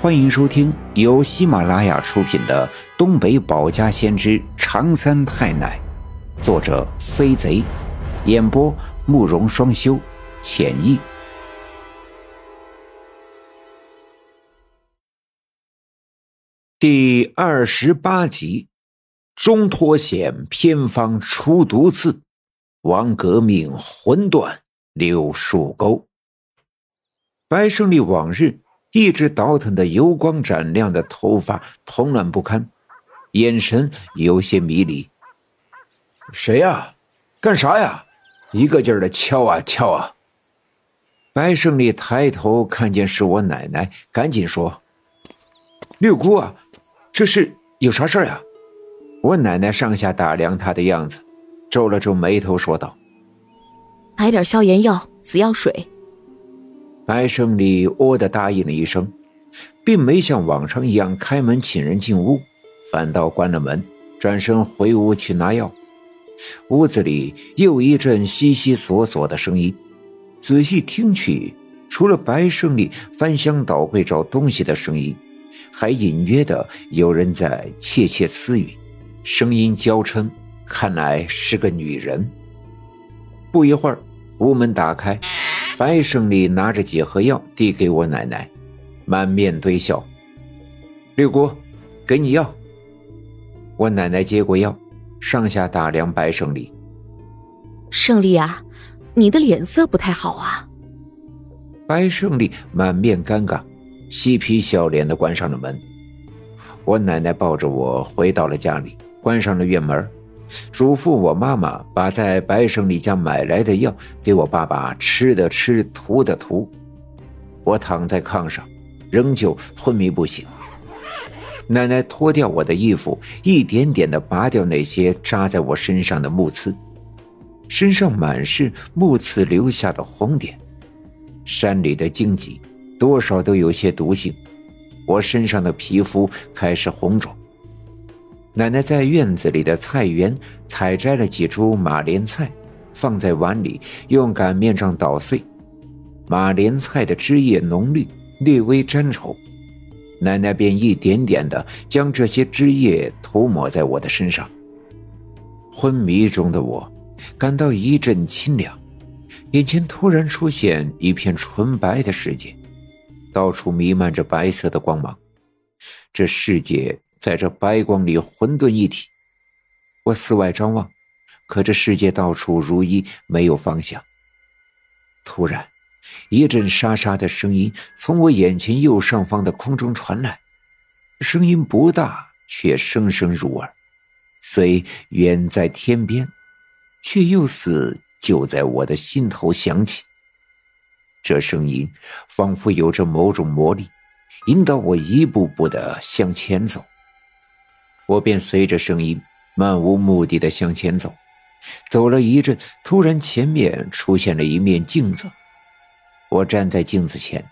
欢迎收听由喜马拉雅出品的《东北保家先知长三太奶》，作者飞贼，演播慕容双修，浅意。第二十八集：中脱险，偏方出毒刺，亡革命魂断柳树沟。白胜利往日。一直倒腾的油光闪亮的头发蓬乱不堪，眼神有些迷离。谁呀？干啥呀？一个劲儿的敲啊敲啊！白胜利抬头看见是我奶奶，赶紧说：“六姑啊，这是有啥事儿呀？”我奶奶上下打量他的样子，皱了皱眉头，说道：“买点消炎药、紫药水。”白胜利“哦”的答应了一声，并没像往常一样开门请人进屋，反倒关了门，转身回屋去拿药。屋子里又一阵悉悉索索的声音，仔细听去，除了白胜利翻箱倒柜找东西的声音，还隐约的有人在窃窃私语，声音娇嗔，看来是个女人。不一会儿，屋门打开。白胜利拿着几盒药递给我奶奶，满面堆笑。六姑，给你药。我奶奶接过药，上下打量白胜利。胜利啊，你的脸色不太好啊。白胜利满面尴尬，嬉皮笑脸的关上了门。我奶奶抱着我回到了家里，关上了院门。嘱咐我妈妈把在白胜利家买来的药给我爸爸吃的吃，涂的涂。我躺在炕上，仍旧昏迷不醒。奶奶脱掉我的衣服，一点点的拔掉那些扎在我身上的木刺，身上满是木刺留下的红点。山里的荆棘多少都有些毒性，我身上的皮肤开始红肿。奶奶在院子里的菜园采摘了几株马莲菜，放在碗里，用擀面杖捣碎。马莲菜的汁液浓绿，略微粘稠。奶奶便一点点的将这些汁液涂抹在我的身上。昏迷中的我，感到一阵清凉，眼前突然出现一片纯白的世界，到处弥漫着白色的光芒。这世界。在这白光里混沌一体，我四外张望，可这世界到处如一，没有方向。突然，一阵沙沙的声音从我眼前右上方的空中传来，声音不大，却声声入耳，虽远在天边，却又似就在我的心头响起。这声音仿佛有着某种魔力，引导我一步步的向前走。我便随着声音漫无目的的向前走，走了一阵，突然前面出现了一面镜子。我站在镜子前，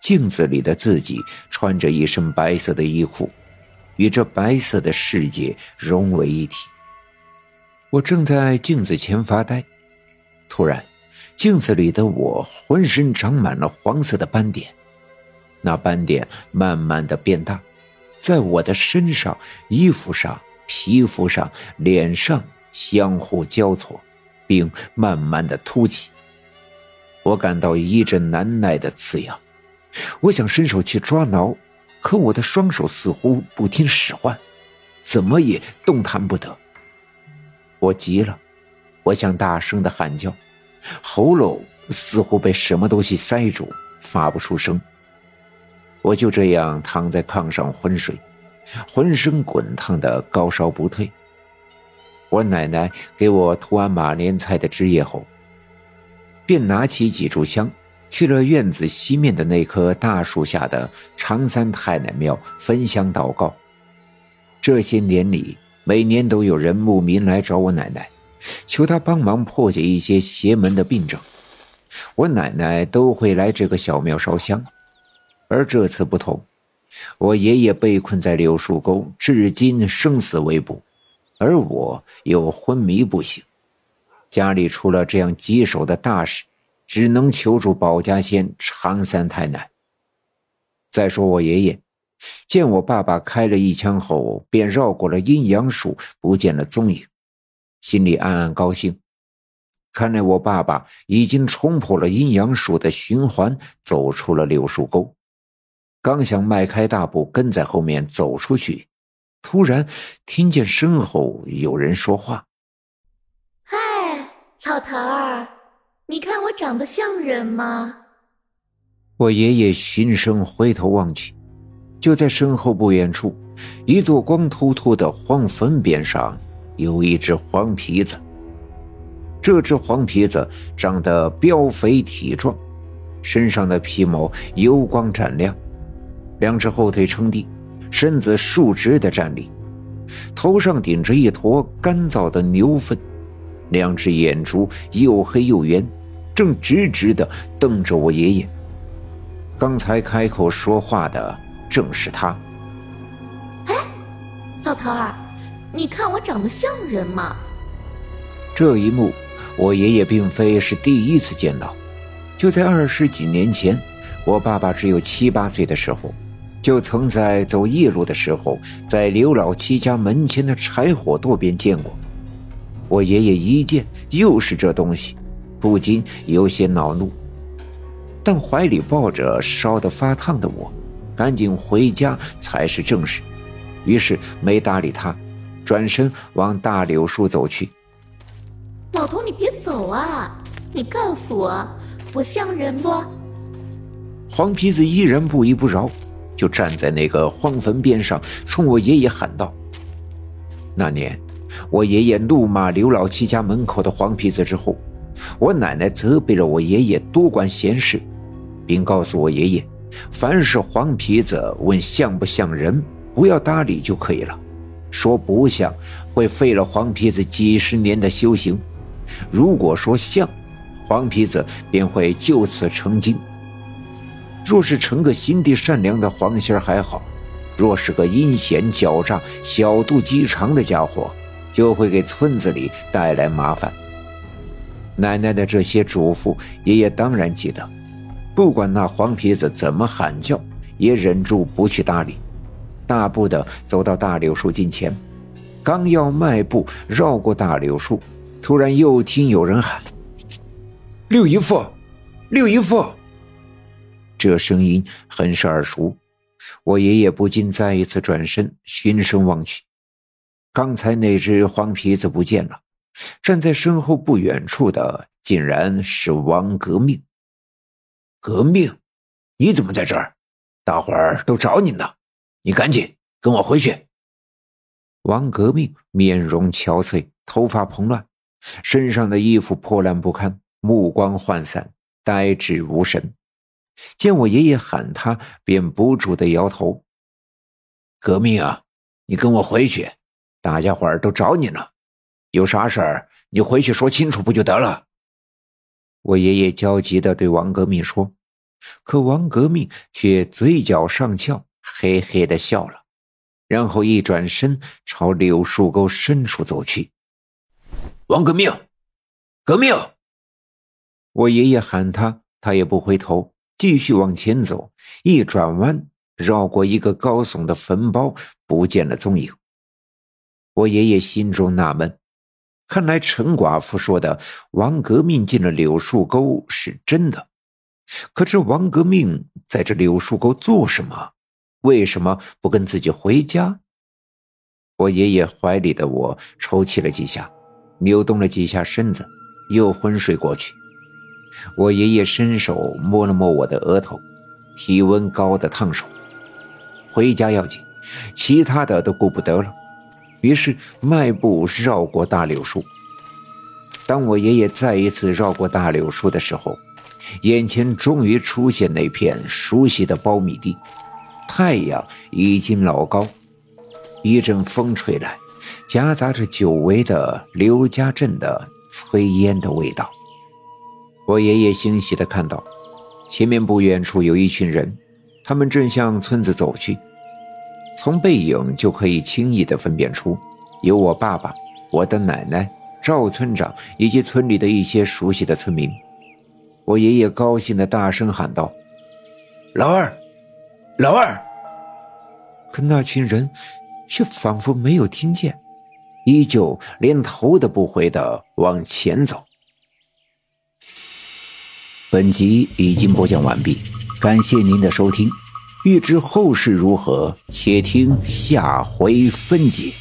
镜子里的自己穿着一身白色的衣裤，与这白色的世界融为一体。我正在镜子前发呆，突然，镜子里的我浑身长满了黄色的斑点，那斑点慢慢的变大。在我的身上、衣服上、皮肤上、脸上相互交错，并慢慢的凸起。我感到一阵难耐的刺痒，我想伸手去抓挠，可我的双手似乎不听使唤，怎么也动弹不得。我急了，我想大声的喊叫，喉咙似乎被什么东西塞住，发不出声。我就这样躺在炕上昏睡，浑身滚烫的高烧不退。我奶奶给我涂完马莲菜的汁液后，便拿起几炷香，去了院子西面的那棵大树下的长三太奶庙焚香祷告。这些年里，每年都有人慕名来找我奶奶，求她帮忙破解一些邪门的病症。我奶奶都会来这个小庙烧香。而这次不同，我爷爷被困在柳树沟，至今生死未卜，而我又昏迷不醒。家里出了这样棘手的大事，只能求助保家仙常三太奶。再说我爷爷，见我爸爸开了一枪后，便绕过了阴阳树，不见了踪影，心里暗暗高兴。看来我爸爸已经冲破了阴阳树的循环，走出了柳树沟。刚想迈开大步跟在后面走出去，突然听见身后有人说话：“嗨，老头儿，你看我长得像人吗？”我爷爷循声回头望去，就在身后不远处，一座光秃秃的荒坟边上，有一只黄皮子。这只黄皮子长得膘肥体壮，身上的皮毛油光闪亮，两只后腿撑地，身子竖直的站立，头上顶着一坨干燥的牛粪，两只眼珠又黑又圆，正直直的瞪着我爷爷。刚才开口说话的正是他。哎，老头儿，你看我长得像人吗？这一幕。我爷爷并非是第一次见到，就在二十几年前，我爸爸只有七八岁的时候，就曾在走夜路的时候，在刘老七家门前的柴火垛边见过。我爷爷一见又是这东西，不禁有些恼怒，但怀里抱着烧得发烫的我，赶紧回家才是正事，于是没搭理他，转身往大柳树走去。老头，你别走啊！你告诉我，我像人不？黄皮子依然不依不饶，就站在那个荒坟边上，冲我爷爷喊道：“那年，我爷爷怒骂刘老七家门口的黄皮子之后，我奶奶责备了我爷爷多管闲事，并告诉我爷爷，凡是黄皮子问像不像人，不要搭理就可以了，说不像，会废了黄皮子几十年的修行。”如果说像，黄皮子便会就此成精；若是成个心地善良的黄仙还好；若是个阴险狡诈、小肚鸡肠的家伙，就会给村子里带来麻烦。奶奶的这些嘱咐，爷爷当然记得。不管那黄皮子怎么喊叫，也忍住不去搭理，大步的走到大柳树近前，刚要迈步绕过大柳树。突然又听有人喊：“六姨父，六姨父！”这声音很是耳熟，我爷爷不禁再一次转身循声望去，刚才那只黄皮子不见了，站在身后不远处的竟然是王革命。革命，你怎么在这儿？大伙儿都找你呢，你赶紧跟我回去。王革命面容憔悴，头发蓬乱。身上的衣服破烂不堪，目光涣散，呆滞无神。见我爷爷喊他，便不住的摇头。革命啊，你跟我回去，大家伙儿都找你呢。有啥事儿，你回去说清楚不就得了？我爷爷焦急的对王革命说。可王革命却嘴角上翘，嘿嘿的笑了，然后一转身朝柳树沟深处走去。王革命，革命！我爷爷喊他，他也不回头，继续往前走。一转弯，绕过一个高耸的坟包，不见了踪影。我爷爷心中纳闷，看来陈寡妇说的王革命进了柳树沟是真的。可这王革命在这柳树沟做什么？为什么不跟自己回家？我爷爷怀里的我抽泣了几下。扭动了几下身子，又昏睡过去。我爷爷伸手摸了摸我的额头，体温高的烫手。回家要紧，其他的都顾不得了。于是迈步绕过大柳树。当我爷爷再一次绕过大柳树的时候，眼前终于出现那片熟悉的苞米地。太阳已经老高，一阵风吹来。夹杂着久违的刘家镇的炊烟的味道。我爷爷欣喜地看到，前面不远处有一群人，他们正向村子走去。从背影就可以轻易地分辨出，有我爸爸、我的奶奶、赵村长以及村里的一些熟悉的村民。我爷爷高兴地大声喊道：“老二，老二。可那群人却仿佛没有听见，依旧连头都不回的往前走。本集已经播讲完毕，感谢您的收听。欲知后事如何，且听下回分解。